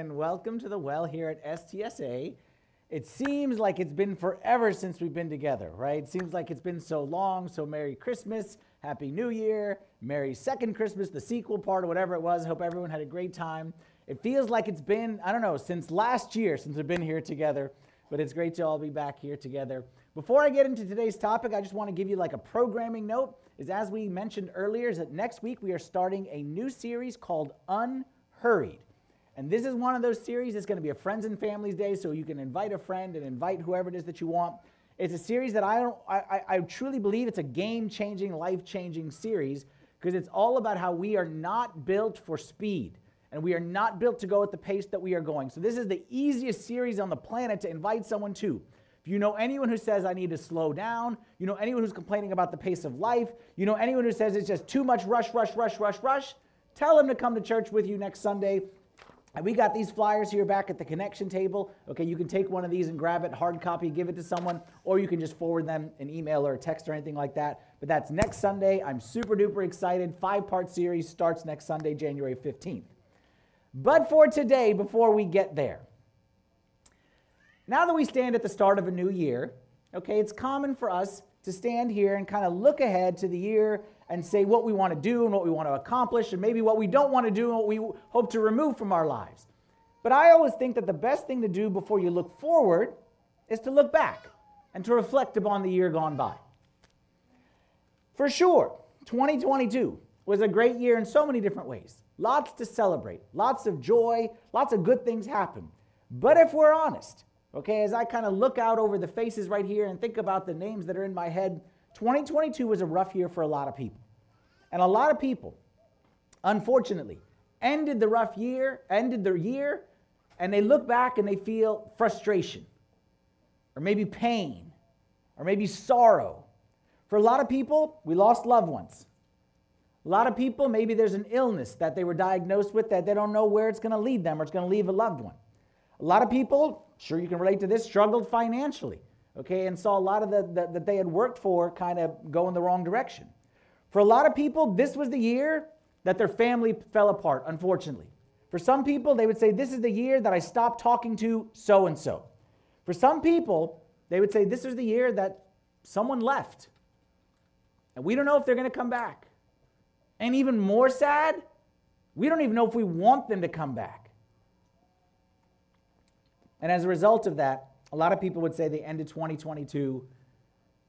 and welcome to the well here at STSA. It seems like it's been forever since we've been together, right? It seems like it's been so long. So, Merry Christmas, Happy New Year, Merry Second Christmas, the sequel part, or whatever it was. Hope everyone had a great time. It feels like it's been, I don't know, since last year since we've been here together, but it's great to all be back here together. Before I get into today's topic, I just want to give you like a programming note. Is as we mentioned earlier, is that next week we are starting a new series called Unhurried. And this is one of those series. It's going to be a Friends and Families Day, so you can invite a friend and invite whoever it is that you want. It's a series that I don't, I, I, truly believe it's a game-changing, life-changing series because it's all about how we are not built for speed and we are not built to go at the pace that we are going. So this is the easiest series on the planet to invite someone to. If you know anyone who says, I need to slow down, you know anyone who's complaining about the pace of life, you know anyone who says it's just too much rush, rush, rush, rush, rush, tell them to come to church with you next Sunday. And we got these flyers here back at the connection table. Okay, you can take one of these and grab it, hard copy, give it to someone, or you can just forward them an email or a text or anything like that. But that's next Sunday. I'm super duper excited. Five part series starts next Sunday, January 15th. But for today, before we get there, now that we stand at the start of a new year, okay, it's common for us to stand here and kind of look ahead to the year and say what we want to do and what we want to accomplish and maybe what we don't want to do and what we hope to remove from our lives. But I always think that the best thing to do before you look forward is to look back and to reflect upon the year gone by. For sure, 2022 was a great year in so many different ways. Lots to celebrate, lots of joy, lots of good things happen. But if we're honest, Okay, as I kind of look out over the faces right here and think about the names that are in my head, 2022 was a rough year for a lot of people. And a lot of people, unfortunately, ended the rough year, ended their year, and they look back and they feel frustration, or maybe pain, or maybe sorrow. For a lot of people, we lost loved ones. A lot of people, maybe there's an illness that they were diagnosed with that they don't know where it's going to lead them or it's going to leave a loved one. A lot of people, sure you can relate to this, struggled financially, okay, and saw a lot of the, the that they had worked for kind of go in the wrong direction. For a lot of people, this was the year that their family fell apart, unfortunately. For some people, they would say, This is the year that I stopped talking to so and so. For some people, they would say, This is the year that someone left. And we don't know if they're going to come back. And even more sad, we don't even know if we want them to come back. And as a result of that, a lot of people would say they ended 2022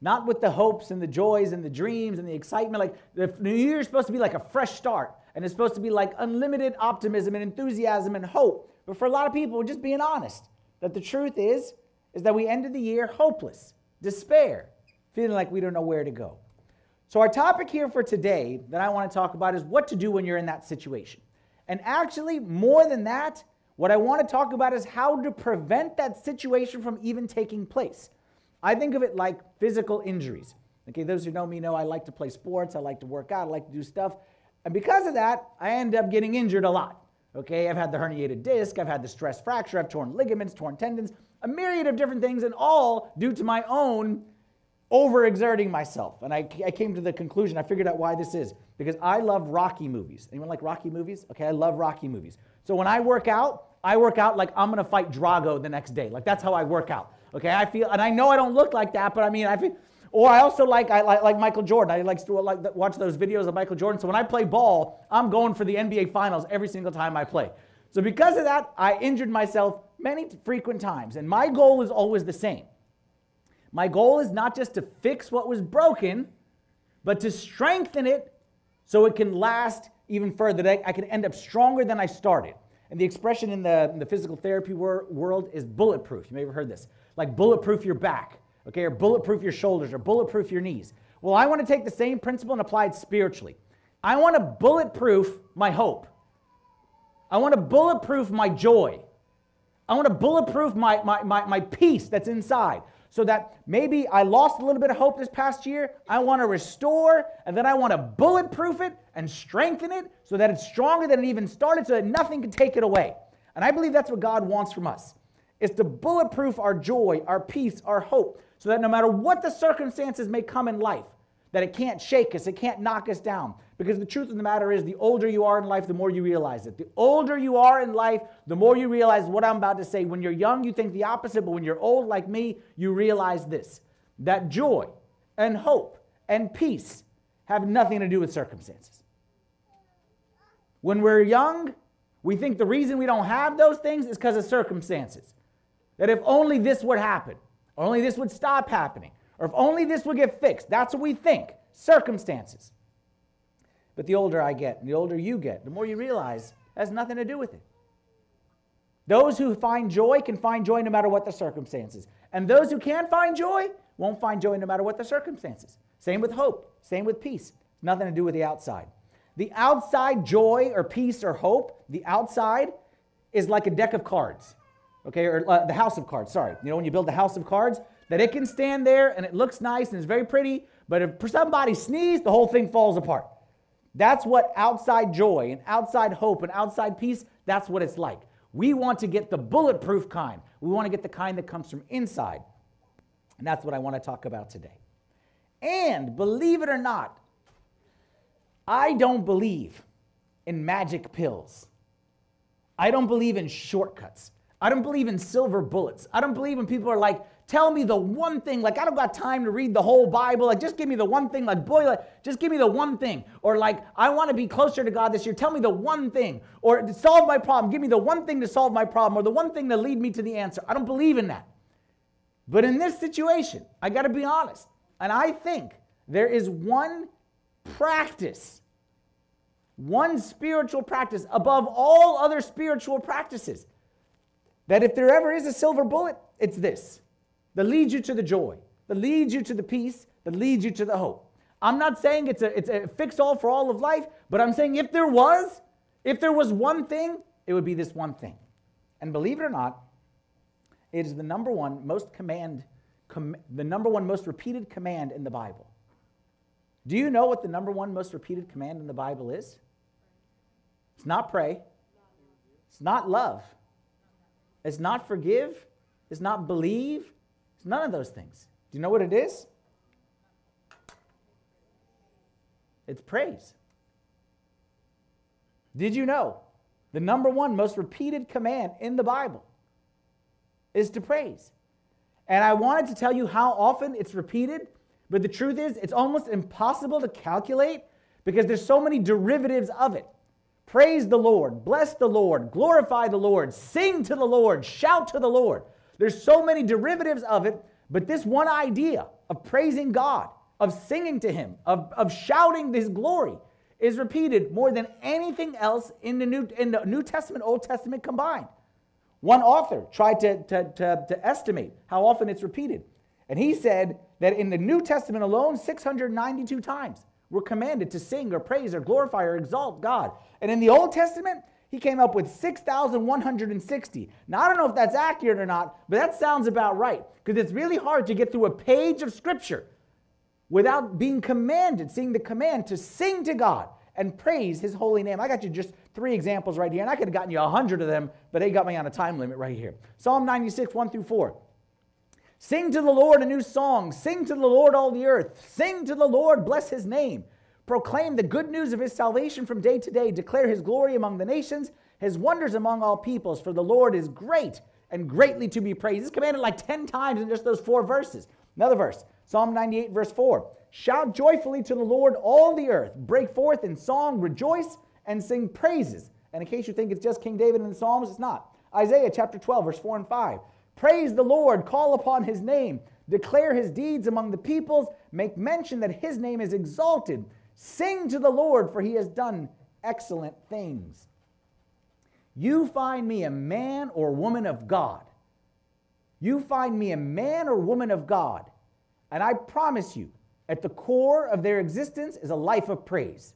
not with the hopes and the joys and the dreams and the excitement. Like the new year is supposed to be like a fresh start, and it's supposed to be like unlimited optimism and enthusiasm and hope. But for a lot of people, just being honest, that the truth is, is that we ended the year hopeless, despair, feeling like we don't know where to go. So, our topic here for today that I want to talk about is what to do when you're in that situation. And actually, more than that, what I want to talk about is how to prevent that situation from even taking place. I think of it like physical injuries. Okay, those who know me know I like to play sports, I like to work out, I like to do stuff. And because of that, I end up getting injured a lot. Okay, I've had the herniated disc, I've had the stress fracture, I've torn ligaments, torn tendons, a myriad of different things, and all due to my own overexerting myself. And I, I came to the conclusion, I figured out why this is. Because I love Rocky movies. Anyone like Rocky movies? Okay, I love Rocky movies. So when I work out, I work out like I'm gonna fight Drago the next day. Like that's how I work out. Okay, I feel, and I know I don't look like that, but I mean, I feel. Or I also like I like, like Michael Jordan. I like to like watch those videos of Michael Jordan. So when I play ball, I'm going for the NBA Finals every single time I play. So because of that, I injured myself many frequent times, and my goal is always the same. My goal is not just to fix what was broken, but to strengthen it so it can last even further. That I can end up stronger than I started. And the expression in the, in the physical therapy wor- world is bulletproof. You may have heard this. Like bulletproof your back, okay, or bulletproof your shoulders, or bulletproof your knees. Well, I want to take the same principle and apply it spiritually. I want to bulletproof my hope. I want to bulletproof my joy. I want to bulletproof my, my, my, my peace that's inside so that maybe I lost a little bit of hope this past year. I want to restore, and then I want to bulletproof it and strengthen it so that it's stronger than it even started, so that nothing can take it away. And I believe that's what God wants from us, is to bulletproof our joy, our peace, our hope, so that no matter what the circumstances may come in life, that it can't shake us, it can't knock us down. Because the truth of the matter is, the older you are in life, the more you realize it. The older you are in life, the more you realize what I'm about to say. When you're young, you think the opposite, but when you're old like me, you realize this that joy and hope and peace have nothing to do with circumstances. When we're young, we think the reason we don't have those things is because of circumstances. That if only this would happen, or only this would stop happening, or if only this would get fixed. That's what we think circumstances. But the older I get, and the older you get, the more you realize has nothing to do with it. Those who find joy can find joy no matter what the circumstances. And those who can't find joy won't find joy no matter what the circumstances. Same with hope, same with peace. Nothing to do with the outside. The outside joy or peace or hope, the outside is like a deck of cards, okay, or uh, the house of cards, sorry. You know, when you build the house of cards, that it can stand there and it looks nice and it's very pretty, but if somebody sneezes, the whole thing falls apart. That's what outside joy and outside hope and outside peace, that's what it's like. We want to get the bulletproof kind. We want to get the kind that comes from inside. And that's what I want to talk about today. And believe it or not, I don't believe in magic pills. I don't believe in shortcuts. I don't believe in silver bullets. I don't believe when people are like, tell me the one thing. Like, I don't got time to read the whole Bible. Like, just give me the one thing. Like, boy, like, just give me the one thing. Or, like, I want to be closer to God this year. Tell me the one thing. Or, solve my problem, give me the one thing to solve my problem. Or the one thing to lead me to the answer. I don't believe in that. But in this situation, I got to be honest. And I think there is one practice, one spiritual practice above all other spiritual practices. That if there ever is a silver bullet, it's this that leads you to the joy, that leads you to the peace, that leads you to the hope. I'm not saying it's a, it's a fix all for all of life, but I'm saying if there was, if there was one thing, it would be this one thing. And believe it or not, it is the number one most command, com, the number one most repeated command in the Bible. Do you know what the number one most repeated command in the Bible is? It's not pray. It's not love. It's not forgive. It's not believe. It's none of those things. Do you know what it is? It's praise. Did you know the number one most repeated command in the Bible is to praise? And I wanted to tell you how often it's repeated, but the truth is, it's almost impossible to calculate because there's so many derivatives of it. Praise the Lord, bless the Lord, glorify the Lord, sing to the Lord, shout to the Lord. There's so many derivatives of it, but this one idea of praising God, of singing to Him, of, of shouting His glory is repeated more than anything else in the New, in the New Testament, Old Testament combined. One author tried to, to, to, to estimate how often it's repeated. And he said that in the New Testament alone, 692 times we're commanded to sing or praise or glorify or exalt God. And in the Old Testament, he came up with 6,160. Now, I don't know if that's accurate or not, but that sounds about right because it's really hard to get through a page of Scripture without being commanded, seeing the command to sing to God and praise His holy name. I got you just three examples right here, and I could have gotten you a hundred of them, but they got me on a time limit right here. Psalm 96, 1 through 4. Sing to the Lord a new song. Sing to the Lord all the earth. Sing to the Lord, bless His name. Proclaim the good news of his salvation from day to day. Declare his glory among the nations, his wonders among all peoples. For the Lord is great and greatly to be praised. It's commanded like 10 times in just those four verses. Another verse, Psalm 98, verse 4. Shout joyfully to the Lord, all the earth. Break forth in song, rejoice, and sing praises. And in case you think it's just King David in the Psalms, it's not. Isaiah chapter 12, verse 4 and 5. Praise the Lord, call upon his name, declare his deeds among the peoples, make mention that his name is exalted. Sing to the Lord, for he has done excellent things. You find me a man or woman of God. You find me a man or woman of God. And I promise you, at the core of their existence is a life of praise.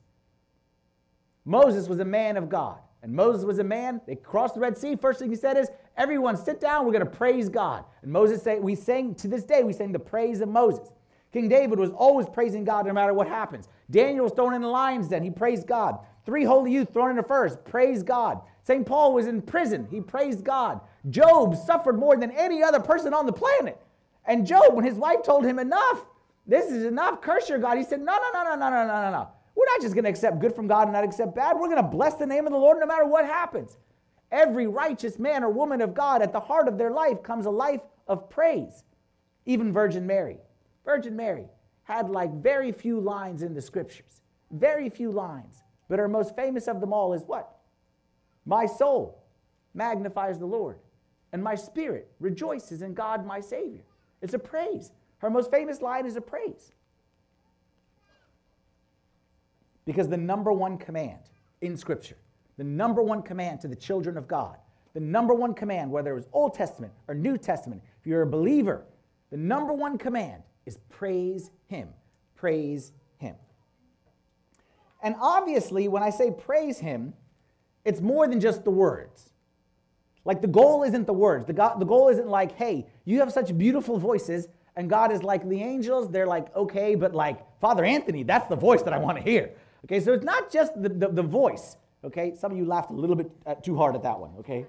Moses was a man of God. And Moses was a man. They crossed the Red Sea. First thing he said is, Everyone sit down. We're going to praise God. And Moses said, We sang to this day, we sing the praise of Moses. King David was always praising God no matter what happens. Daniel was thrown in the lion's den. He praised God. Three holy youth thrown in the first. Praise God. St. Paul was in prison. He praised God. Job suffered more than any other person on the planet. And Job, when his wife told him enough, This is enough. Curse your God. He said, No, no, no, no, no, no, no, no, no. We're not just going to accept good from God and not accept bad. We're going to bless the name of the Lord no matter what happens. Every righteous man or woman of God, at the heart of their life comes a life of praise. Even Virgin Mary. Virgin Mary had like very few lines in the scriptures, very few lines. But her most famous of them all is what? My soul magnifies the Lord, and my spirit rejoices in God my Savior. It's a praise. Her most famous line is a praise. Because the number one command in Scripture, the number one command to the children of God, the number one command, whether it was Old Testament or New Testament, if you're a believer, the number one command is praise Him. Praise Him. And obviously, when I say praise Him, it's more than just the words. Like the goal isn't the words. The, go- the goal isn't like, hey, you have such beautiful voices, and God is like the angels, they're like, okay, but like Father Anthony, that's the voice that I want to hear. Okay, so it's not just the, the, the voice. Okay, some of you laughed a little bit uh, too hard at that one. Okay,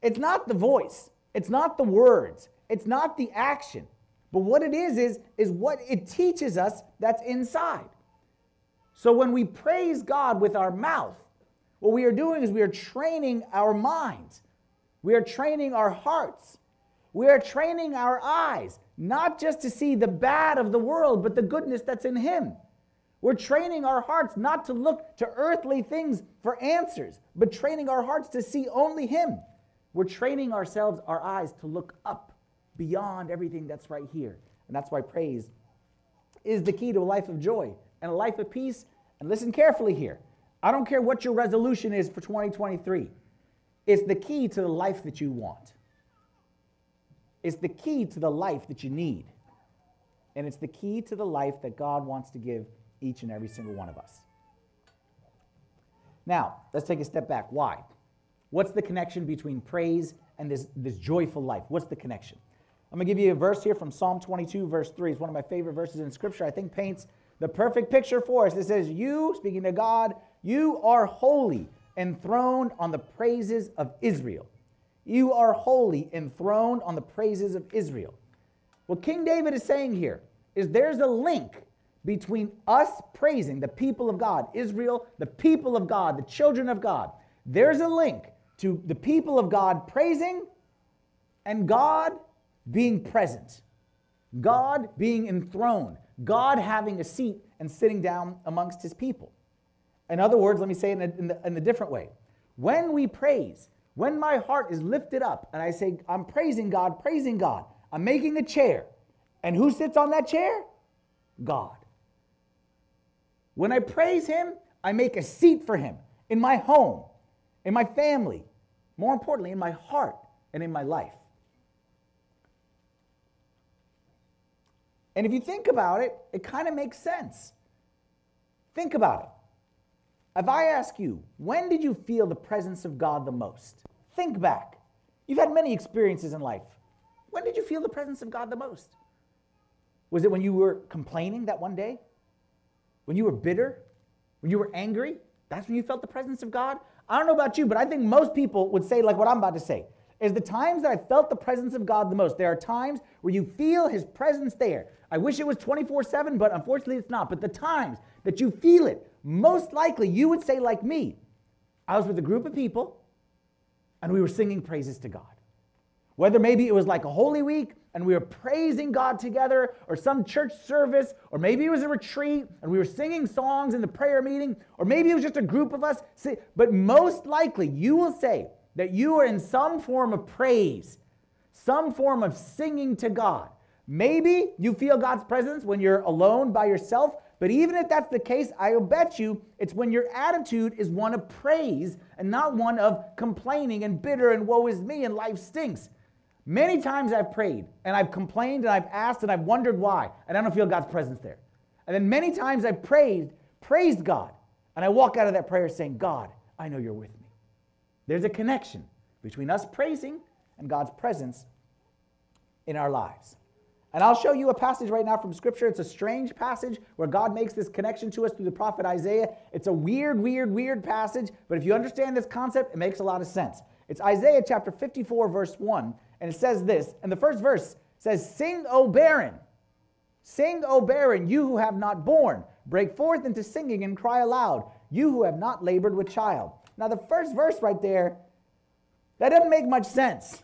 it's not the voice, it's not the words, it's not the action. But what it is, is, is what it teaches us that's inside. So when we praise God with our mouth, what we are doing is we are training our minds, we are training our hearts, we are training our eyes, not just to see the bad of the world, but the goodness that's in Him. We're training our hearts not to look to earthly things for answers, but training our hearts to see only Him. We're training ourselves, our eyes, to look up beyond everything that's right here. And that's why praise is the key to a life of joy and a life of peace. And listen carefully here. I don't care what your resolution is for 2023, it's the key to the life that you want. It's the key to the life that you need. And it's the key to the life that God wants to give each and every single one of us. Now, let's take a step back. Why? What's the connection between praise and this, this joyful life? What's the connection? I'm going to give you a verse here from Psalm 22, verse 3. It's one of my favorite verses in Scripture. I think paints the perfect picture for us. It says, You, speaking to God, you are holy, enthroned on the praises of Israel. You are holy, enthroned on the praises of Israel. What King David is saying here is there's a link between us praising the people of God, Israel, the people of God, the children of God. There's a link to the people of God praising and God being present, God being enthroned, God having a seat and sitting down amongst his people. In other words, let me say it in a, in, the, in a different way. When we praise, when my heart is lifted up and I say, I'm praising God, praising God, I'm making a chair. And who sits on that chair? God. When I praise Him, I make a seat for Him in my home, in my family, more importantly, in my heart and in my life. And if you think about it, it kind of makes sense. Think about it. If I ask you, when did you feel the presence of God the most? Think back. You've had many experiences in life. When did you feel the presence of God the most? Was it when you were complaining that one day? When you were bitter? When you were angry? That's when you felt the presence of God? I don't know about you, but I think most people would say, like what I'm about to say, is the times that I felt the presence of God the most. There are times where you feel His presence there. I wish it was 24 7, but unfortunately it's not. But the times that you feel it, most likely you would say, like me, I was with a group of people and we were singing praises to God. Whether maybe it was like a Holy Week and we were praising God together, or some church service, or maybe it was a retreat and we were singing songs in the prayer meeting, or maybe it was just a group of us. But most likely, you will say that you are in some form of praise, some form of singing to God. Maybe you feel God's presence when you're alone by yourself, but even if that's the case, I'll bet you it's when your attitude is one of praise and not one of complaining and bitter and woe is me and life stinks. Many times I've prayed and I've complained and I've asked and I've wondered why, and I don't feel God's presence there. And then many times I've prayed, praised God, and I walk out of that prayer saying, God, I know you're with me. There's a connection between us praising and God's presence in our lives. And I'll show you a passage right now from Scripture. It's a strange passage where God makes this connection to us through the prophet Isaiah. It's a weird, weird, weird passage, but if you understand this concept, it makes a lot of sense. It's Isaiah chapter 54, verse 1. And it says this, and the first verse says, Sing, O barren, Sing, O barren, you who have not borne. Break forth into singing and cry aloud, you who have not labored with child. Now, the first verse right there, that doesn't make much sense.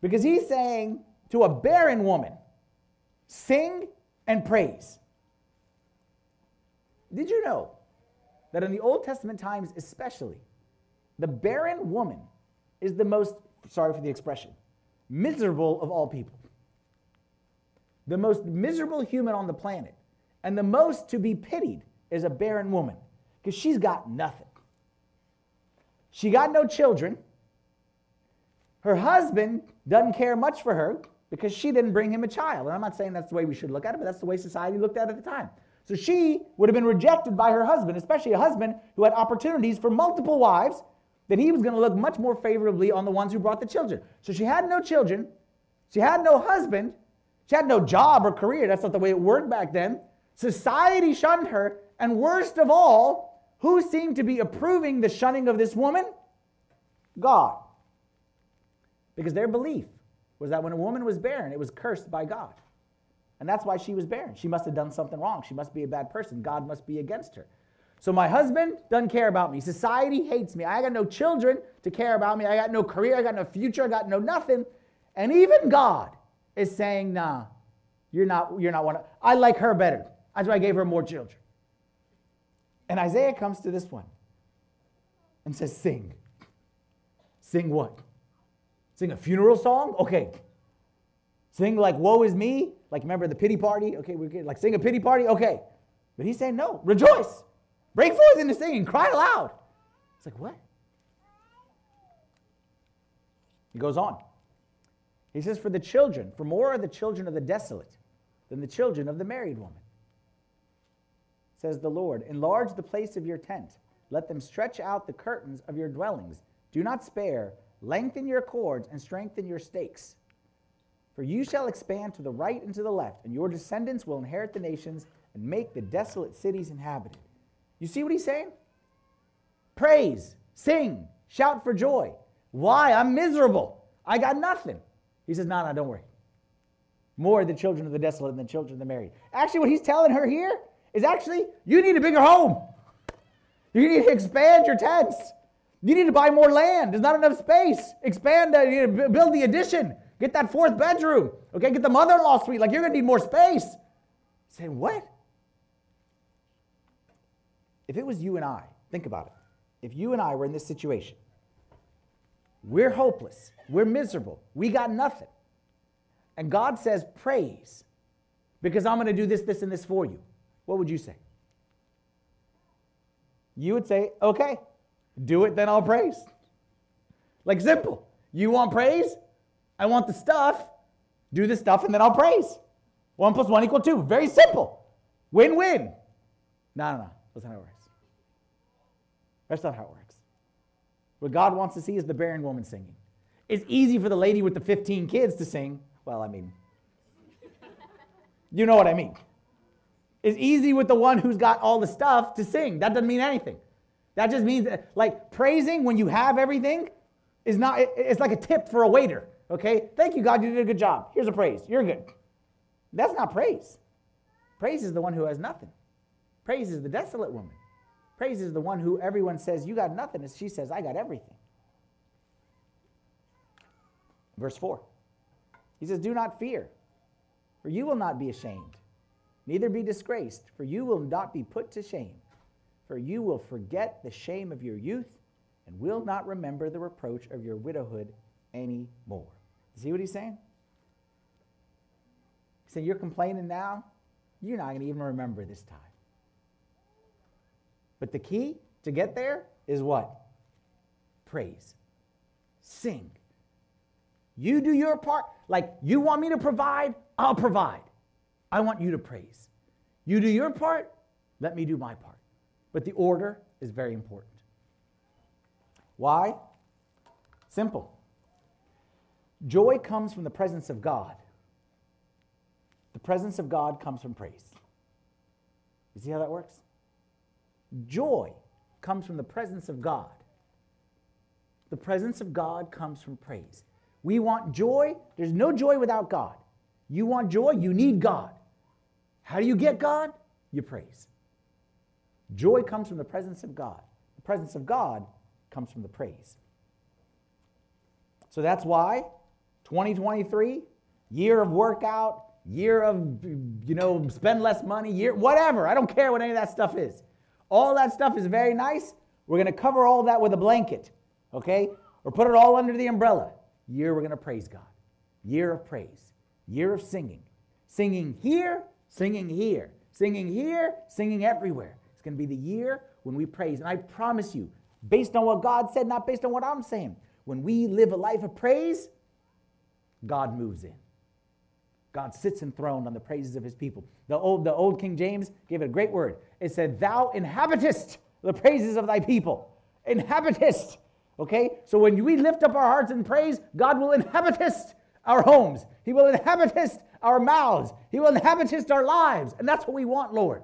Because he's saying to a barren woman, sing and praise. Did you know that in the Old Testament times, especially, the barren woman is the most, sorry for the expression, miserable of all people? The most miserable human on the planet and the most to be pitied is a barren woman because she's got nothing. She got no children. Her husband doesn't care much for her because she didn't bring him a child. And I'm not saying that's the way we should look at it, but that's the way society looked at it at the time. So she would have been rejected by her husband, especially a husband who had opportunities for multiple wives, that he was going to look much more favorably on the ones who brought the children. So she had no children, she had no husband, she had no job or career. That's not the way it worked back then. Society shunned her, and worst of all, who seemed to be approving the shunning of this woman? God. Because their belief was that when a woman was barren, it was cursed by God. And that's why she was barren. She must have done something wrong. She must be a bad person. God must be against her. So my husband doesn't care about me. Society hates me. I got no children to care about me. I got no career. I got no future. I got no nothing. And even God is saying, nah, you're not, you're not one of, I like her better. That's why I gave her more children. And Isaiah comes to this one and says, sing. Sing what? Sing a funeral song? Okay. Sing like woe is me? Like remember the pity party? Okay, we like sing a pity party? Okay. But he's saying no, rejoice. Break forth into singing, cry aloud. It's like, what? He goes on. He says, For the children, for more are the children of the desolate than the children of the married woman. Says the Lord, Enlarge the place of your tent. Let them stretch out the curtains of your dwellings. Do not spare. Lengthen your cords and strengthen your stakes. For you shall expand to the right and to the left, and your descendants will inherit the nations and make the desolate cities inhabited. You see what he's saying? Praise, sing, shout for joy. Why? I'm miserable. I got nothing. He says, No, no, don't worry. More the children of the desolate than the children of the married. Actually, what he's telling her here is actually, you need a bigger home. You need to expand your tents. You need to buy more land. There's not enough space. Expand, uh, you know, build the addition. Get that fourth bedroom. Okay, get the mother-in-law suite. Like you're gonna need more space. Saying what? If it was you and I, think about it. If you and I were in this situation, we're hopeless. We're miserable. We got nothing. And God says, Praise, because I'm going to do this, this, and this for you. What would you say? You would say, Okay, do it, then I'll praise. Like simple. You want praise? I want the stuff. Do the stuff, and then I'll praise. One plus one equal two. Very simple. Win win. No, no, no. That's not how it works. That's not how it works. What God wants to see is the barren woman singing. It's easy for the lady with the 15 kids to sing. Well, I mean, you know what I mean. It's easy with the one who's got all the stuff to sing. That doesn't mean anything. That just means that, like praising when you have everything is not, it's like a tip for a waiter. Okay? Thank you, God, you did a good job. Here's a praise. You're good. That's not praise. Praise is the one who has nothing. Praise is the desolate woman. Praise is the one who everyone says, You got nothing. And she says, I got everything. Verse 4. He says, Do not fear, for you will not be ashamed, neither be disgraced, for you will not be put to shame. For you will forget the shame of your youth and will not remember the reproach of your widowhood any more. See what he's saying? He's saying, You're complaining now, you're not going to even remember this time. But the key to get there is what? Praise. Sing. You do your part. Like you want me to provide, I'll provide. I want you to praise. You do your part, let me do my part. But the order is very important. Why? Simple. Joy comes from the presence of God. The presence of God comes from praise. You see how that works? Joy comes from the presence of God. The presence of God comes from praise. We want joy. There's no joy without God. You want joy, you need God. How do you get God? You praise. Joy comes from the presence of God. The presence of God comes from the praise. So that's why 2023, year of workout, year of, you know, spend less money, year, whatever. I don't care what any of that stuff is. All that stuff is very nice. We're going to cover all that with a blanket, okay? Or put it all under the umbrella. Year we're going to praise God. Year of praise. Year of singing. Singing here, singing here, singing here, singing everywhere. It's going to be the year when we praise. And I promise you, based on what God said, not based on what I'm saying, when we live a life of praise, God moves in. God sits enthroned on the praises of his people. The old, the old King James gave it a great word. It said, Thou inhabitest the praises of thy people. Inhabitest. Okay? So when we lift up our hearts in praise, God will inhabitest our homes. He will inhabitest our mouths. He will inhabitest our lives. And that's what we want, Lord.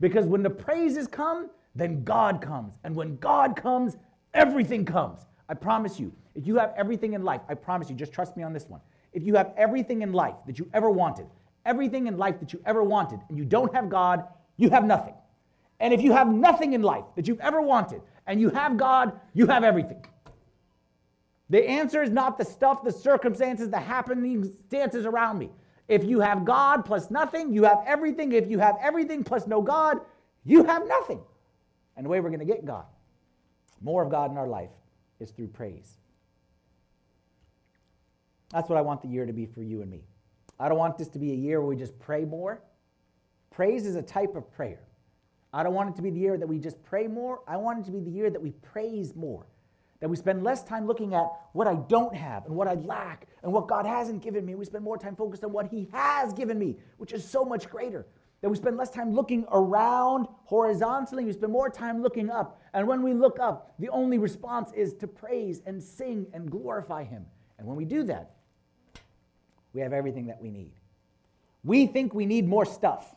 Because when the praises come, then God comes. And when God comes, everything comes. I promise you. If you have everything in life, I promise you, just trust me on this one if you have everything in life that you ever wanted, everything in life that you ever wanted, and you don't have God, you have nothing. And if you have nothing in life that you've ever wanted, and you have God, you have everything. The answer is not the stuff, the circumstances, the happenstances around me. If you have God plus nothing, you have everything. If you have everything plus no God, you have nothing. And the way we're going to get God, more of God in our life, is through praise. That's what I want the year to be for you and me. I don't want this to be a year where we just pray more. Praise is a type of prayer. I don't want it to be the year that we just pray more. I want it to be the year that we praise more. That we spend less time looking at what I don't have and what I lack and what God hasn't given me. We spend more time focused on what He has given me, which is so much greater. That we spend less time looking around horizontally, we spend more time looking up. And when we look up, the only response is to praise and sing and glorify Him. And when we do that, we have everything that we need. We think we need more stuff.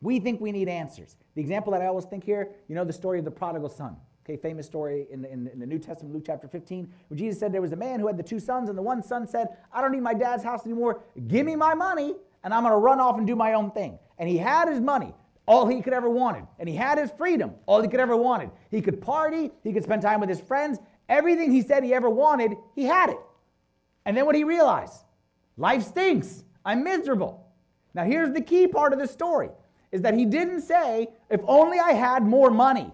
We think we need answers. The example that I always think here, you know, the story of the prodigal son. Okay, famous story in in, in the New Testament, Luke chapter 15, where Jesus said there was a man who had the two sons, and the one son said, I don't need my dad's house anymore. Give me my money, and I'm going to run off and do my own thing. And he had his money, all he could ever wanted. And he had his freedom, all he could ever wanted. He could party, he could spend time with his friends. Everything he said he ever wanted, he had it. And then what he realized? Life stinks. I'm miserable. Now, here's the key part of the story is that he didn't say, if only I had more money.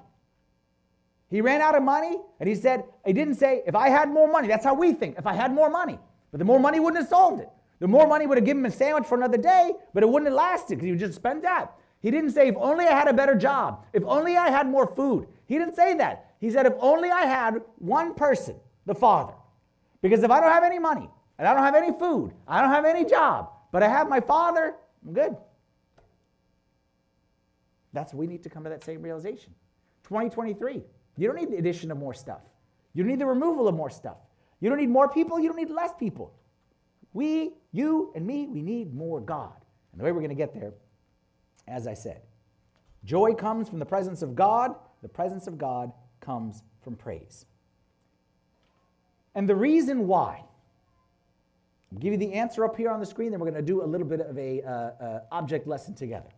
He ran out of money and he said, he didn't say, if I had more money. That's how we think. If I had more money. But the more money wouldn't have solved it. The more money would have given him a sandwich for another day, but it wouldn't have lasted because he would just spend that. He didn't say, if only I had a better job. If only I had more food. He didn't say that. He said, if only I had one person, the Father. Because if I don't have any money, and I don't have any food. I don't have any job, but I have my father. I'm good. That's we need to come to that same realization. 2023, you don't need the addition of more stuff. You don't need the removal of more stuff. You don't need more people, you don't need less people. We, you, and me, we need more God. And the way we're going to get there, as I said, joy comes from the presence of God, the presence of God comes from praise. And the reason why I'll give you the answer up here on the screen, then we're going to do a little bit of a uh, uh, object lesson together.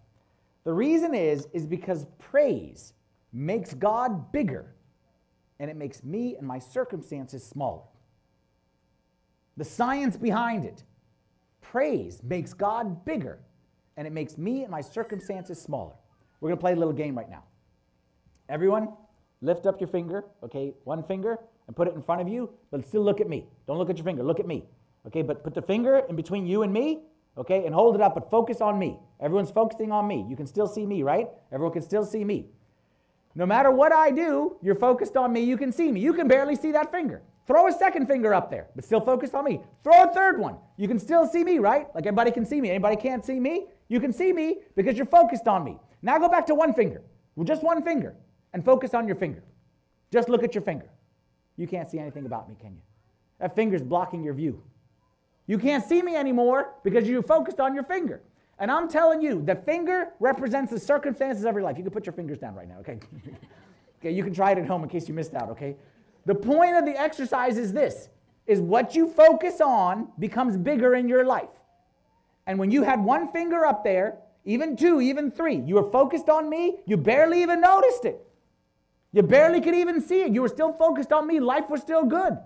The reason is, is because praise makes God bigger and it makes me and my circumstances smaller. The science behind it. Praise makes God bigger and it makes me and my circumstances smaller. We're going to play a little game right now. Everyone, lift up your finger, okay, one finger, and put it in front of you, but still look at me. Don't look at your finger, look at me. Okay, but put the finger in between you and me, okay, and hold it up, but focus on me. Everyone's focusing on me. You can still see me, right? Everyone can still see me. No matter what I do, you're focused on me, you can see me. You can barely see that finger. Throw a second finger up there, but still focused on me. Throw a third one. You can still see me, right? Like everybody can see me. Anybody can't see me? You can see me because you're focused on me. Now go back to one finger, just one finger, and focus on your finger. Just look at your finger. You can't see anything about me, can you? That finger's blocking your view. You can't see me anymore because you focused on your finger. And I'm telling you, the finger represents the circumstances of your life. You can put your fingers down right now, okay? okay, you can try it at home in case you missed out, okay? The point of the exercise is this is what you focus on becomes bigger in your life. And when you had one finger up there, even two, even three. You were focused on me, you barely even noticed it. You barely could even see it. You were still focused on me, life was still good.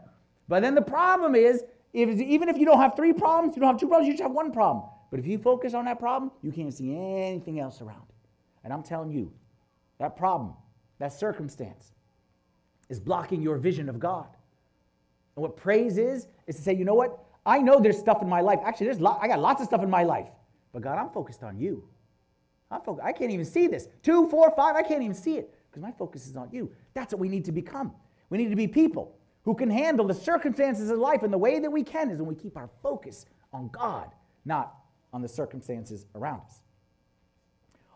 But then the problem is, if, even if you don't have three problems, you don't have two problems, you just have one problem. But if you focus on that problem, you can't see anything else around. And I'm telling you, that problem, that circumstance, is blocking your vision of God. And what praise is, is to say, you know what? I know there's stuff in my life. Actually, there's I got lots of stuff in my life. But God, I'm focused on you. I'm focused, I can't even see this. Two, four, five, I can't even see it because my focus is on you. That's what we need to become. We need to be people who can handle the circumstances of life and the way that we can is when we keep our focus on God, not on the circumstances around us.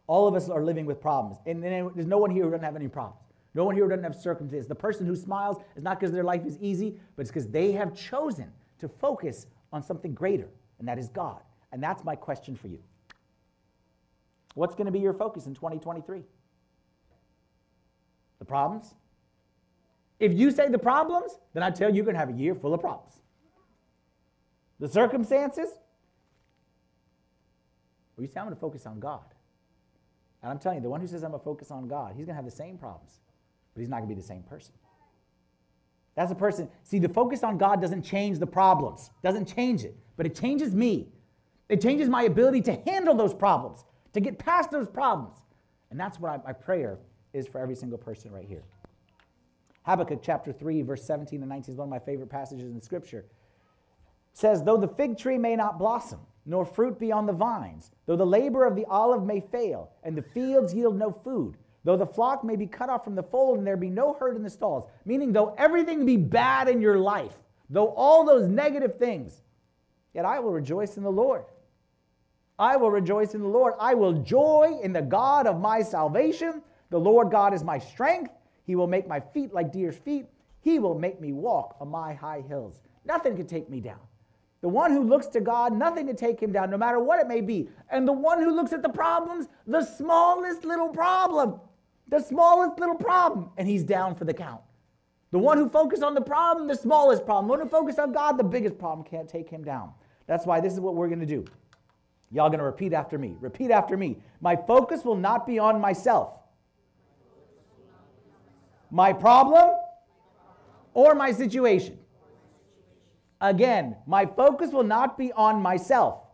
All of us are living with problems, and there's no one here who doesn't have any problems. No one here who doesn't have circumstances. The person who smiles is not because their life is easy, but it's because they have chosen to focus on something greater, and that is God. And that's my question for you. What's going to be your focus in 2023? The problems? If you say the problems, then I tell you you're going to have a year full of problems. The circumstances? Well, you say, I'm going to focus on God. And I'm telling you, the one who says I'm going to focus on God, he's going to have the same problems, but he's not going to be the same person. That's a person. See, the focus on God doesn't change the problems, doesn't change it, but it changes me. It changes my ability to handle those problems, to get past those problems. And that's what I, my prayer is for every single person right here. Habakkuk chapter 3, verse 17 and 19 is one of my favorite passages in Scripture. It says, Though the fig tree may not blossom, nor fruit be on the vines, though the labor of the olive may fail, and the fields yield no food, though the flock may be cut off from the fold, and there be no herd in the stalls, meaning though everything be bad in your life, though all those negative things, yet I will rejoice in the Lord. I will rejoice in the Lord. I will joy in the God of my salvation. The Lord God is my strength. He will make my feet like deer's feet. He will make me walk on my high hills. Nothing can take me down. The one who looks to God, nothing can take him down, no matter what it may be. And the one who looks at the problems, the smallest little problem, the smallest little problem, and he's down for the count. The one who focuses on the problem, the smallest problem. The one who focuses on God, the biggest problem, can't take him down. That's why this is what we're going to do. Y'all going to repeat after me. Repeat after me. My focus will not be on myself my problem or my situation. Again, my focus will not be on myself,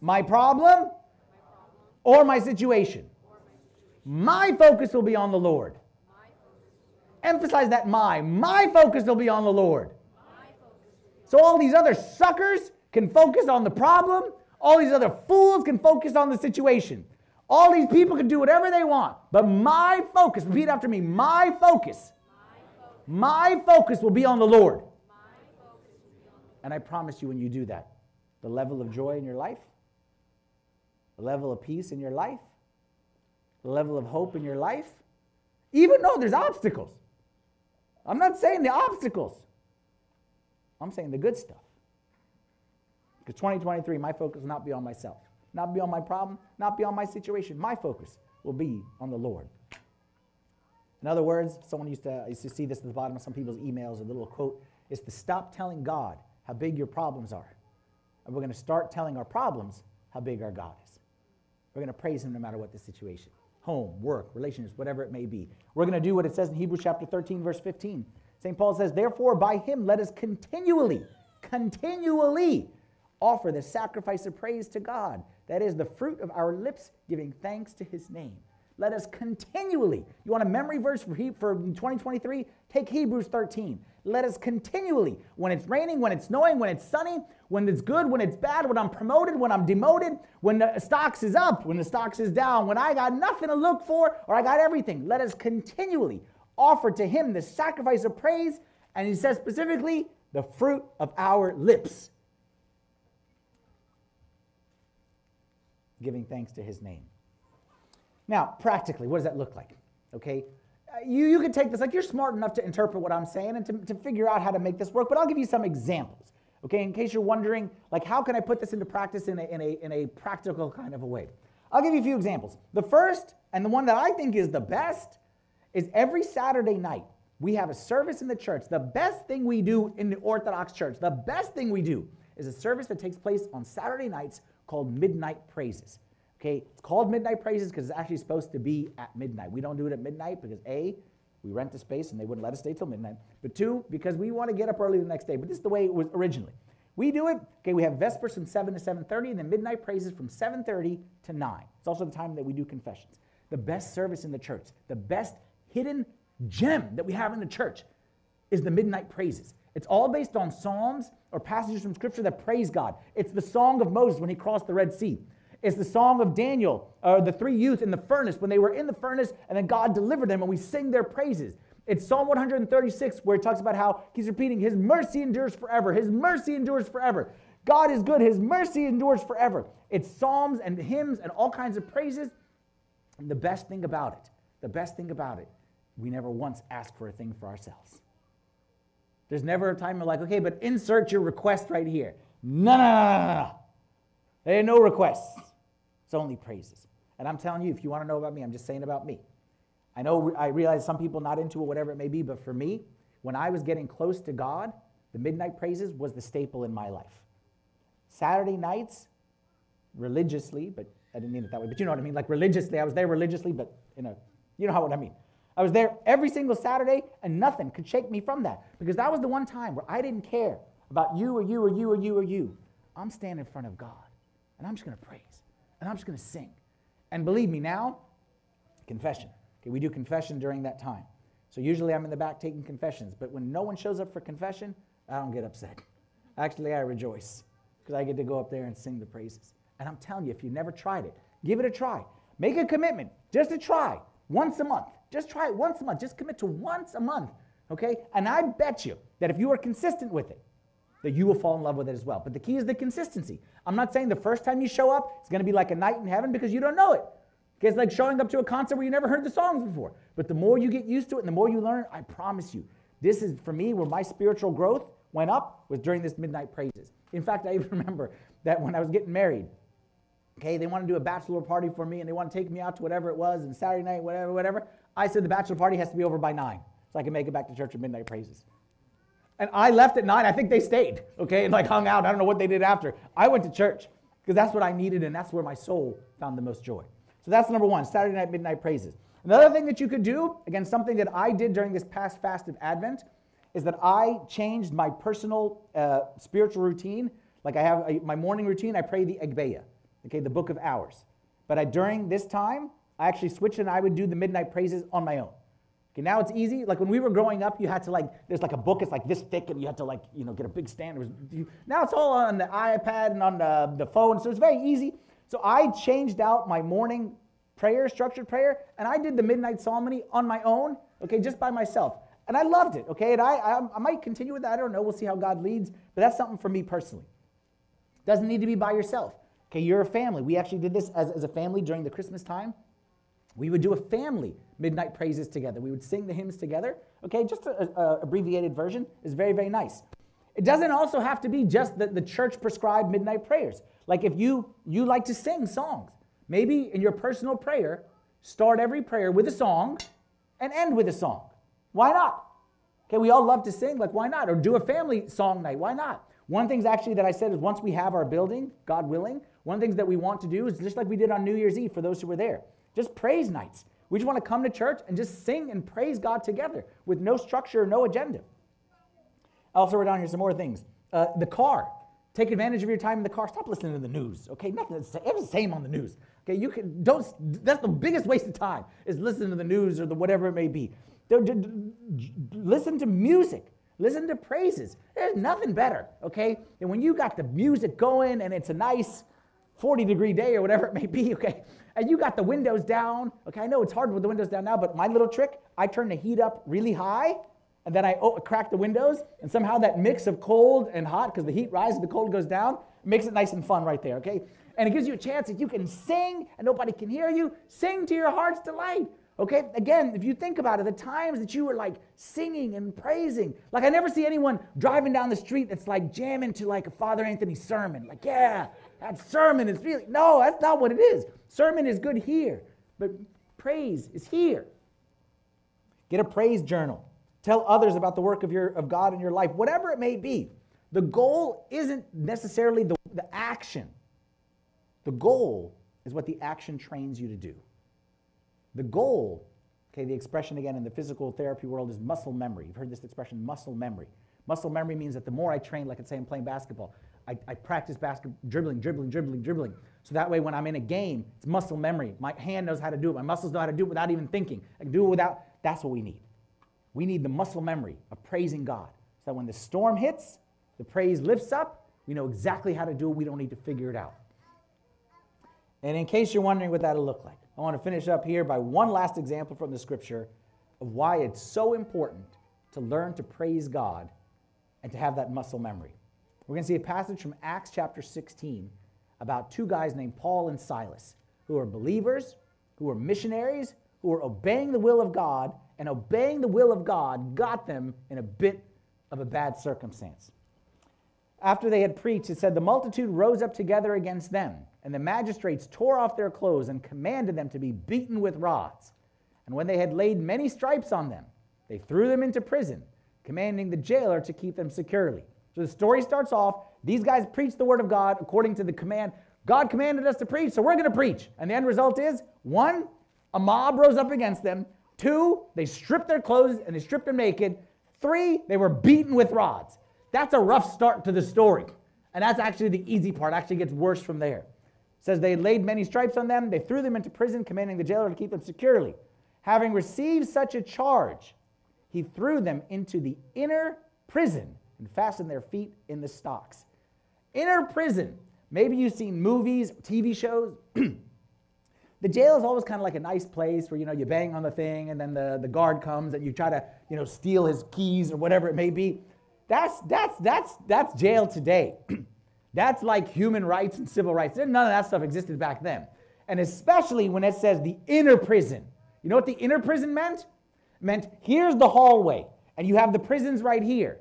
my problem or my situation. My focus will be on the Lord. Emphasize that my. My focus will be on the Lord. So all these other suckers can focus on the problem. All these other fools can focus on the situation. All these people can do whatever they want, but my focus, repeat after me, my focus, my focus, will be on the Lord. And I promise you, when you do that, the level of joy in your life, the level of peace in your life, the level of hope in your life, even though there's obstacles. I'm not saying the obstacles, I'm saying the good stuff. Because 2023, my focus will not be on myself not be on my problem, not be on my situation. My focus will be on the Lord. In other words, someone used to, used to see this at the bottom of some people's emails, a little quote, is to stop telling God how big your problems are. And we're going to start telling our problems how big our God is. We're going to praise Him no matter what the situation home, work, relationships, whatever it may be. We're going to do what it says in Hebrews chapter 13, verse 15. St. Paul says, Therefore, by Him let us continually, continually offer the sacrifice of praise to God. That is the fruit of our lips giving thanks to his name. Let us continually, you want a memory verse for, for 2023? Take Hebrews 13. Let us continually, when it's raining, when it's snowing, when it's sunny, when it's good, when it's bad, when I'm promoted, when I'm demoted, when the stocks is up, when the stocks is down, when I got nothing to look for or I got everything, let us continually offer to him the sacrifice of praise. And he says specifically, the fruit of our lips. giving thanks to his name. Now, practically, what does that look like? Okay, you, you could take this, like you're smart enough to interpret what I'm saying and to, to figure out how to make this work, but I'll give you some examples. Okay, in case you're wondering, like, how can I put this into practice in a, in a, in a practical kind of a way? I'll give you a few examples. The first, and the one that I think is the best, is every Saturday night, we have a service in the church. The best thing we do in the Orthodox church, the best thing we do is a service that takes place on Saturday nights called Midnight Praises. Okay, it's called Midnight Praises because it's actually supposed to be at midnight. We don't do it at midnight because A, we rent the space and they wouldn't let us stay till midnight. But two, because we want to get up early the next day. But this is the way it was originally. We do it, okay, we have Vespers from 7 to 7.30 and then Midnight Praises from 7.30 to 9. It's also the time that we do confessions. The best service in the church, the best hidden gem that we have in the church is the Midnight Praises. It's all based on psalms or passages from Scripture that praise God. It's the song of Moses when he crossed the Red Sea. It's the song of Daniel, or the three youth in the furnace when they were in the furnace and then God delivered them and we sing their praises. It's Psalm 136 where it talks about how he's repeating, His mercy endures forever. His mercy endures forever. God is good. His mercy endures forever. It's psalms and hymns and all kinds of praises. And the best thing about it, the best thing about it, we never once ask for a thing for ourselves. There's never a time we're like, okay, but insert your request right here. No, no, no, no, no. There are no requests. It's only praises. And I'm telling you, if you want to know about me, I'm just saying about me. I know I realize some people not into it, whatever it may be, but for me, when I was getting close to God, the midnight praises was the staple in my life. Saturday nights, religiously, but I didn't mean it that way, but you know what I mean, like religiously, I was there religiously, but in a, you know how what I mean. I was there every single Saturday, and nothing could shake me from that because that was the one time where I didn't care about you or you or you or you or you. I'm standing in front of God, and I'm just going to praise and I'm just going to sing. And believe me, now, confession. Okay, we do confession during that time. So usually I'm in the back taking confessions, but when no one shows up for confession, I don't get upset. Actually, I rejoice because I get to go up there and sing the praises. And I'm telling you, if you've never tried it, give it a try. Make a commitment just to try once a month. Just try it once a month. Just commit to once a month. Okay? And I bet you that if you are consistent with it, that you will fall in love with it as well. But the key is the consistency. I'm not saying the first time you show up, it's going to be like a night in heaven because you don't know it. It's like showing up to a concert where you never heard the songs before. But the more you get used to it and the more you learn, I promise you, this is for me where my spiritual growth went up was during this midnight praises. In fact, I even remember that when I was getting married, okay, they want to do a bachelor party for me and they want to take me out to whatever it was and Saturday night, whatever, whatever. I said the bachelor party has to be over by nine so I can make it back to church at midnight praises. And I left at nine. I think they stayed, okay, and like hung out. I don't know what they did after. I went to church because that's what I needed and that's where my soul found the most joy. So that's number one Saturday night, midnight praises. Another thing that you could do, again, something that I did during this past fast of Advent, is that I changed my personal uh, spiritual routine. Like I have a, my morning routine, I pray the Agpeya, okay, the book of hours. But I, during this time, I actually switched and I would do the midnight praises on my own. Okay, now it's easy. Like when we were growing up, you had to like, there's like a book, it's like this thick, and you had to like, you know, get a big stand. It Was, you, now it's all on the iPad and on the, the phone, so it's very easy. So I changed out my morning prayer, structured prayer, and I did the midnight psalmody on my own, okay, just by myself. And I loved it, okay? And I, I, I might continue with that. I don't know. We'll see how God leads. But that's something for me personally. Doesn't need to be by yourself. Okay, you're a family. We actually did this as, as a family during the Christmas time. We would do a family midnight praises together. We would sing the hymns together. Okay, just a, a abbreviated version is very, very nice. It doesn't also have to be just the, the church prescribed midnight prayers. Like if you you like to sing songs, maybe in your personal prayer, start every prayer with a song and end with a song. Why not? Okay, we all love to sing, like why not? Or do a family song night, why not? One of the things actually that I said is once we have our building, God willing, one of the things that we want to do is just like we did on New Year's Eve for those who were there, just praise nights. We just want to come to church and just sing and praise God together with no structure, no agenda. I also wrote down here some more things. Uh, the car. Take advantage of your time in the car. Stop listening to the news. Okay, nothing. It's the same on the news. Okay, you can don't. That's the biggest waste of time is listening to the news or the whatever it may be. Listen to music. Listen to praises. There's nothing better. Okay, and when you got the music going and it's a nice 40 degree day or whatever it may be. Okay, and you got the windows down. Okay, I know it's hard with the windows down now, but my little trick, I turn the heat up really high, and then I oh, crack the windows, and somehow that mix of cold and hot, because the heat rises, the cold goes down, makes it nice and fun right there, okay? And it gives you a chance that you can sing and nobody can hear you. Sing to your heart's delight. Okay, again, if you think about it, the times that you were like singing and praising, like I never see anyone driving down the street that's like jamming to like a Father Anthony sermon. Like, yeah, that sermon is really, no, that's not what it is. Sermon is good here, but praise is here. Get a praise journal. Tell others about the work of, your, of God in your life, whatever it may be. The goal isn't necessarily the, the action. The goal is what the action trains you to do. The goal, okay, the expression again in the physical therapy world is muscle memory. You've heard this expression, muscle memory. Muscle memory means that the more I train, like I say, I'm playing basketball, I, I practice basketball, dribbling, dribbling, dribbling, dribbling. So that way, when I'm in a game, it's muscle memory. My hand knows how to do it. My muscles know how to do it without even thinking. I can do it without. That's what we need. We need the muscle memory of praising God. So that when the storm hits, the praise lifts up. We know exactly how to do it. We don't need to figure it out. And in case you're wondering what that'll look like, I want to finish up here by one last example from the scripture of why it's so important to learn to praise God and to have that muscle memory. We're going to see a passage from Acts chapter 16 about two guys named Paul and Silas who are believers, who are missionaries, who are obeying the will of God, and obeying the will of God got them in a bit of a bad circumstance. After they had preached, it said, The multitude rose up together against them, and the magistrates tore off their clothes and commanded them to be beaten with rods. And when they had laid many stripes on them, they threw them into prison, commanding the jailer to keep them securely. So the story starts off these guys preach the word of God according to the command. God commanded us to preach, so we're going to preach. And the end result is one, a mob rose up against them. Two, they stripped their clothes and they stripped them naked. Three, they were beaten with rods. That's a rough start to the story. And that's actually the easy part. It actually gets worse from there. It says they laid many stripes on them. They threw them into prison, commanding the jailer to keep them securely. Having received such a charge, he threw them into the inner prison and fastened their feet in the stocks. Inner prison. Maybe you've seen movies, TV shows. the jail is always kind of like a nice place where you know you bang on the thing and then the, the guard comes and you try to you know steal his keys or whatever it may be. That's that's that's that's jail today. that's like human rights and civil rights. None of that stuff existed back then. And especially when it says the inner prison. You know what the inner prison meant? It meant here's the hallway, and you have the prisons right here.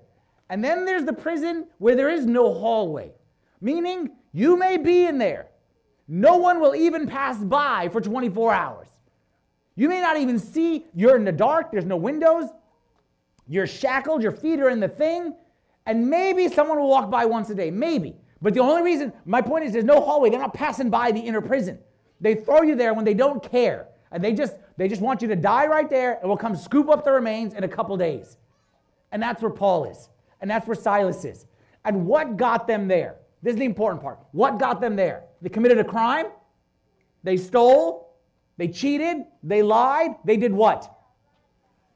And then there's the prison where there is no hallway, meaning you may be in there. No one will even pass by for 24 hours. You may not even see, you're in the dark, there's no windows, you're shackled, your feet are in the thing, and maybe someone will walk by once a day, maybe. But the only reason, my point is, there's no hallway. They're not passing by the inner prison. They throw you there when they don't care, and they just they just want you to die right there, and will come scoop up the remains in a couple days. And that's where Paul is. And that's where Silas is. And what got them there? This is the important part. What got them there? They committed a crime? They stole? They cheated? They lied? They did what?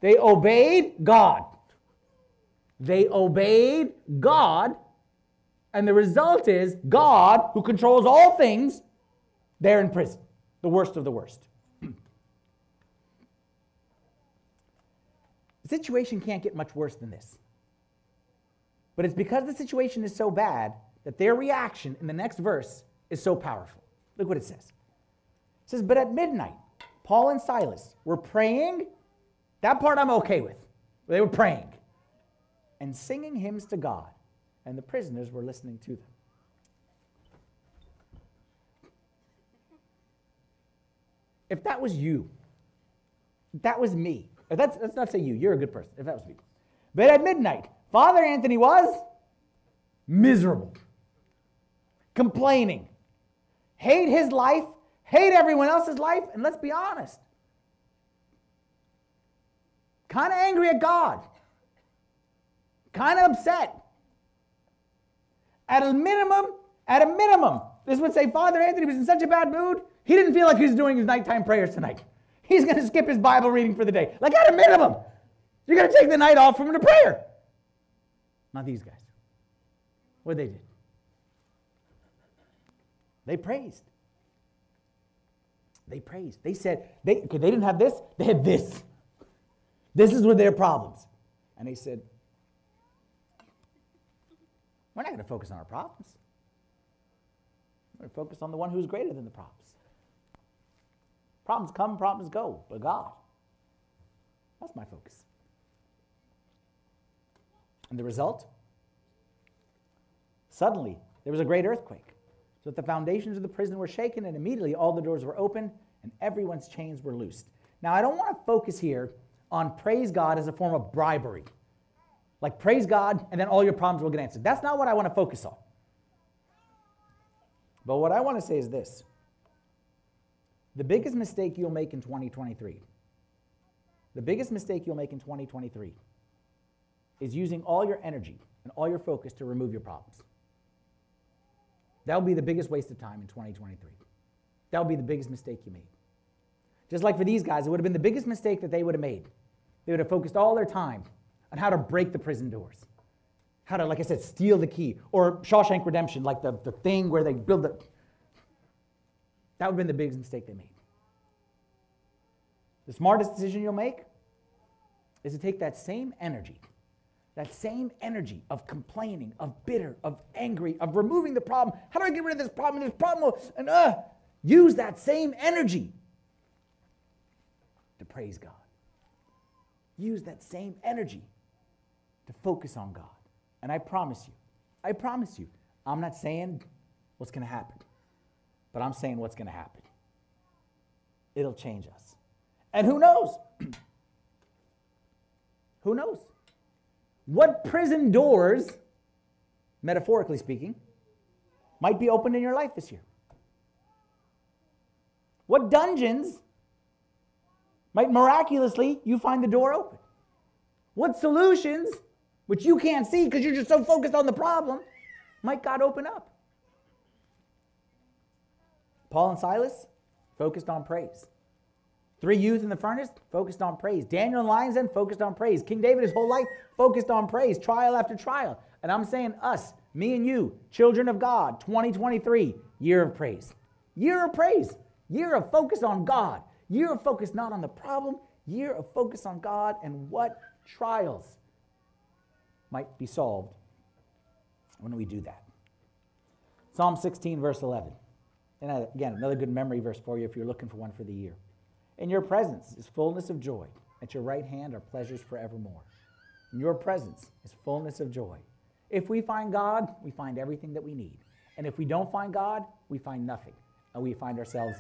They obeyed God. They obeyed God. And the result is God, who controls all things, they're in prison. The worst of the worst. the situation can't get much worse than this. But it's because the situation is so bad that their reaction in the next verse is so powerful. Look what it says. It says, But at midnight, Paul and Silas were praying. That part I'm okay with. They were praying and singing hymns to God, and the prisoners were listening to them. If that was you, that was me, if that's, let's not say you, you're a good person, if that was me. But at midnight, Father Anthony was miserable, complaining, hate his life, hate everyone else's life, and let's be honest, kind of angry at God, kind of upset. At a minimum, at a minimum, this would say Father Anthony was in such a bad mood, he didn't feel like he was doing his nighttime prayers tonight. He's going to skip his Bible reading for the day. Like at a minimum, you're going to take the night off from the prayer. Not these guys. What they did? They praised. They praised. They said, they, okay, they didn't have this, they had this. This is with their problems. And they said, We're not going to focus on our problems. We're going to focus on the one who's greater than the problems. Problems come, problems go, but God. That's my focus. And the result? Suddenly, there was a great earthquake, so that the foundations of the prison were shaken, and immediately all the doors were opened, and everyone's chains were loosed. Now, I don't want to focus here on praise God as a form of bribery. Like, praise God, and then all your problems will get answered. That's not what I want to focus on. But what I want to say is this the biggest mistake you'll make in 2023, the biggest mistake you'll make in 2023 is using all your energy and all your focus to remove your problems. That will be the biggest waste of time in 2023. That will be the biggest mistake you made. Just like for these guys, it would have been the biggest mistake that they would have made. They would have focused all their time on how to break the prison doors, how to, like I said, steal the key, or Shawshank Redemption, like the, the thing where they build the. That would have been the biggest mistake they made. The smartest decision you'll make is to take that same energy, that same energy of complaining, of bitter, of angry, of removing the problem. How do I get rid of this problem? This problem, and uh, use that same energy to praise God. Use that same energy to focus on God. And I promise you, I promise you, I'm not saying what's going to happen, but I'm saying what's going to happen. It'll change us. And who knows? who knows? What prison doors, metaphorically speaking, might be opened in your life this year? What dungeons might miraculously you find the door open? What solutions, which you can't see because you're just so focused on the problem, might God open up? Paul and Silas focused on praise. Three youth in the furnace focused on praise. Daniel and lions den focused on praise. King David his whole life focused on praise, trial after trial. And I'm saying us, me and you, children of God, 2023, year of praise. Year of praise. Year of focus on God. Year of focus not on the problem, year of focus on God and what trials might be solved when we do that. Psalm 16, verse 11. And uh, again, another good memory verse for you if you're looking for one for the year. In your presence is fullness of joy. At your right hand are pleasures forevermore. In your presence is fullness of joy. If we find God, we find everything that we need. And if we don't find God, we find nothing. And we find ourselves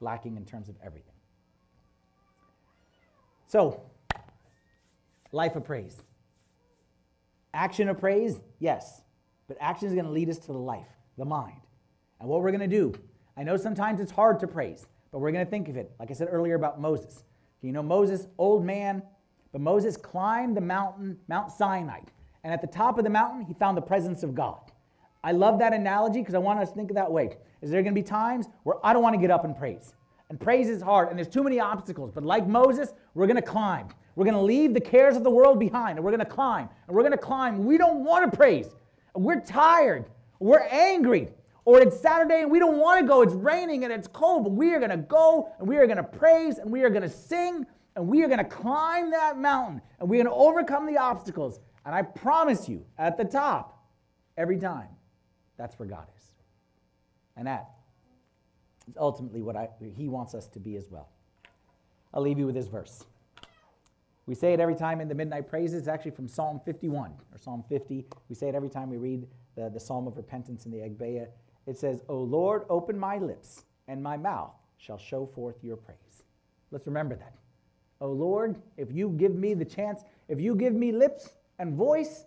lacking in terms of everything. So, life of praise. Action of praise, yes. But action is going to lead us to the life, the mind. And what we're going to do, I know sometimes it's hard to praise, but we're going to think of it, like I said earlier about Moses. You know, Moses, old man, but Moses climbed the mountain, Mount Sinai. And at the top of the mountain, he found the presence of God. I love that analogy because I want us to think of that way. Is there going to be times where I don't want to get up and praise? And praise is hard, and there's too many obstacles. But like Moses, we're going to climb. We're going to leave the cares of the world behind, and we're going to climb. And we're going to climb. We don't want to praise. We're tired. We're angry. Or it's Saturday and we don't want to go. It's raining and it's cold, but we are going to go and we are going to praise and we are going to sing and we are going to climb that mountain and we're going to overcome the obstacles. And I promise you, at the top, every time, that's where God is. And that is ultimately what I, He wants us to be as well. I'll leave you with this verse. We say it every time in the midnight praises. It's actually from Psalm 51 or Psalm 50. We say it every time we read the, the Psalm of Repentance in the Agpeya. It says, O Lord, open my lips, and my mouth shall show forth your praise. Let's remember that. O Lord, if you give me the chance, if you give me lips and voice,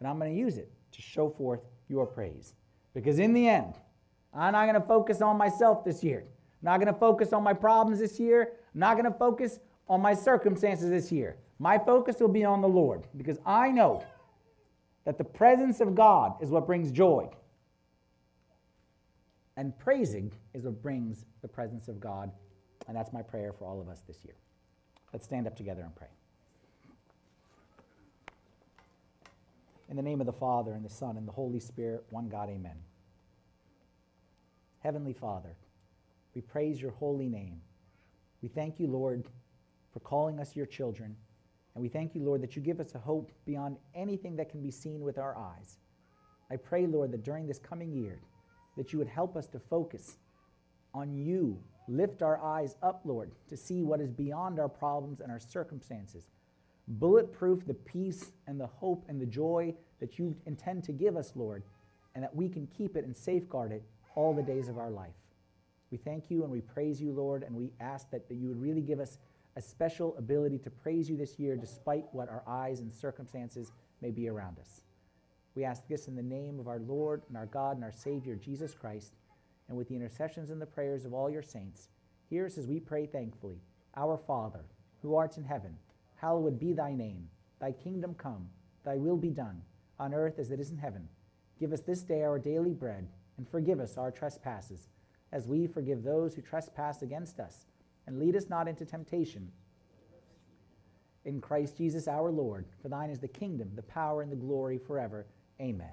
then I'm going to use it to show forth your praise. Because in the end, I'm not going to focus on myself this year. I'm not going to focus on my problems this year. I'm not going to focus on my circumstances this year. My focus will be on the Lord because I know that the presence of God is what brings joy. And praising is what brings the presence of God. And that's my prayer for all of us this year. Let's stand up together and pray. In the name of the Father, and the Son, and the Holy Spirit, one God, amen. Heavenly Father, we praise your holy name. We thank you, Lord, for calling us your children. And we thank you, Lord, that you give us a hope beyond anything that can be seen with our eyes. I pray, Lord, that during this coming year, that you would help us to focus on you. Lift our eyes up, Lord, to see what is beyond our problems and our circumstances. Bulletproof the peace and the hope and the joy that you intend to give us, Lord, and that we can keep it and safeguard it all the days of our life. We thank you and we praise you, Lord, and we ask that, that you would really give us a special ability to praise you this year despite what our eyes and circumstances may be around us. We ask this in the name of our Lord and our God and our Savior, Jesus Christ. and with the intercessions and the prayers of all your saints, hear us as we pray thankfully. Our Father, who art in heaven, hallowed be thy name. Thy kingdom come, thy will be done, on earth as it is in heaven. Give us this day our daily bread, and forgive us our trespasses, as we forgive those who trespass against us. And lead us not into temptation. In Christ Jesus our Lord, for thine is the kingdom, the power, and the glory forever. Amen.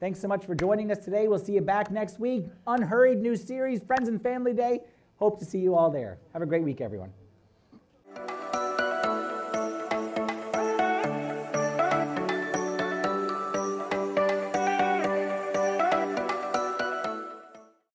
Thanks so much for joining us today. We'll see you back next week. Unhurried new series, Friends and Family Day. Hope to see you all there. Have a great week, everyone.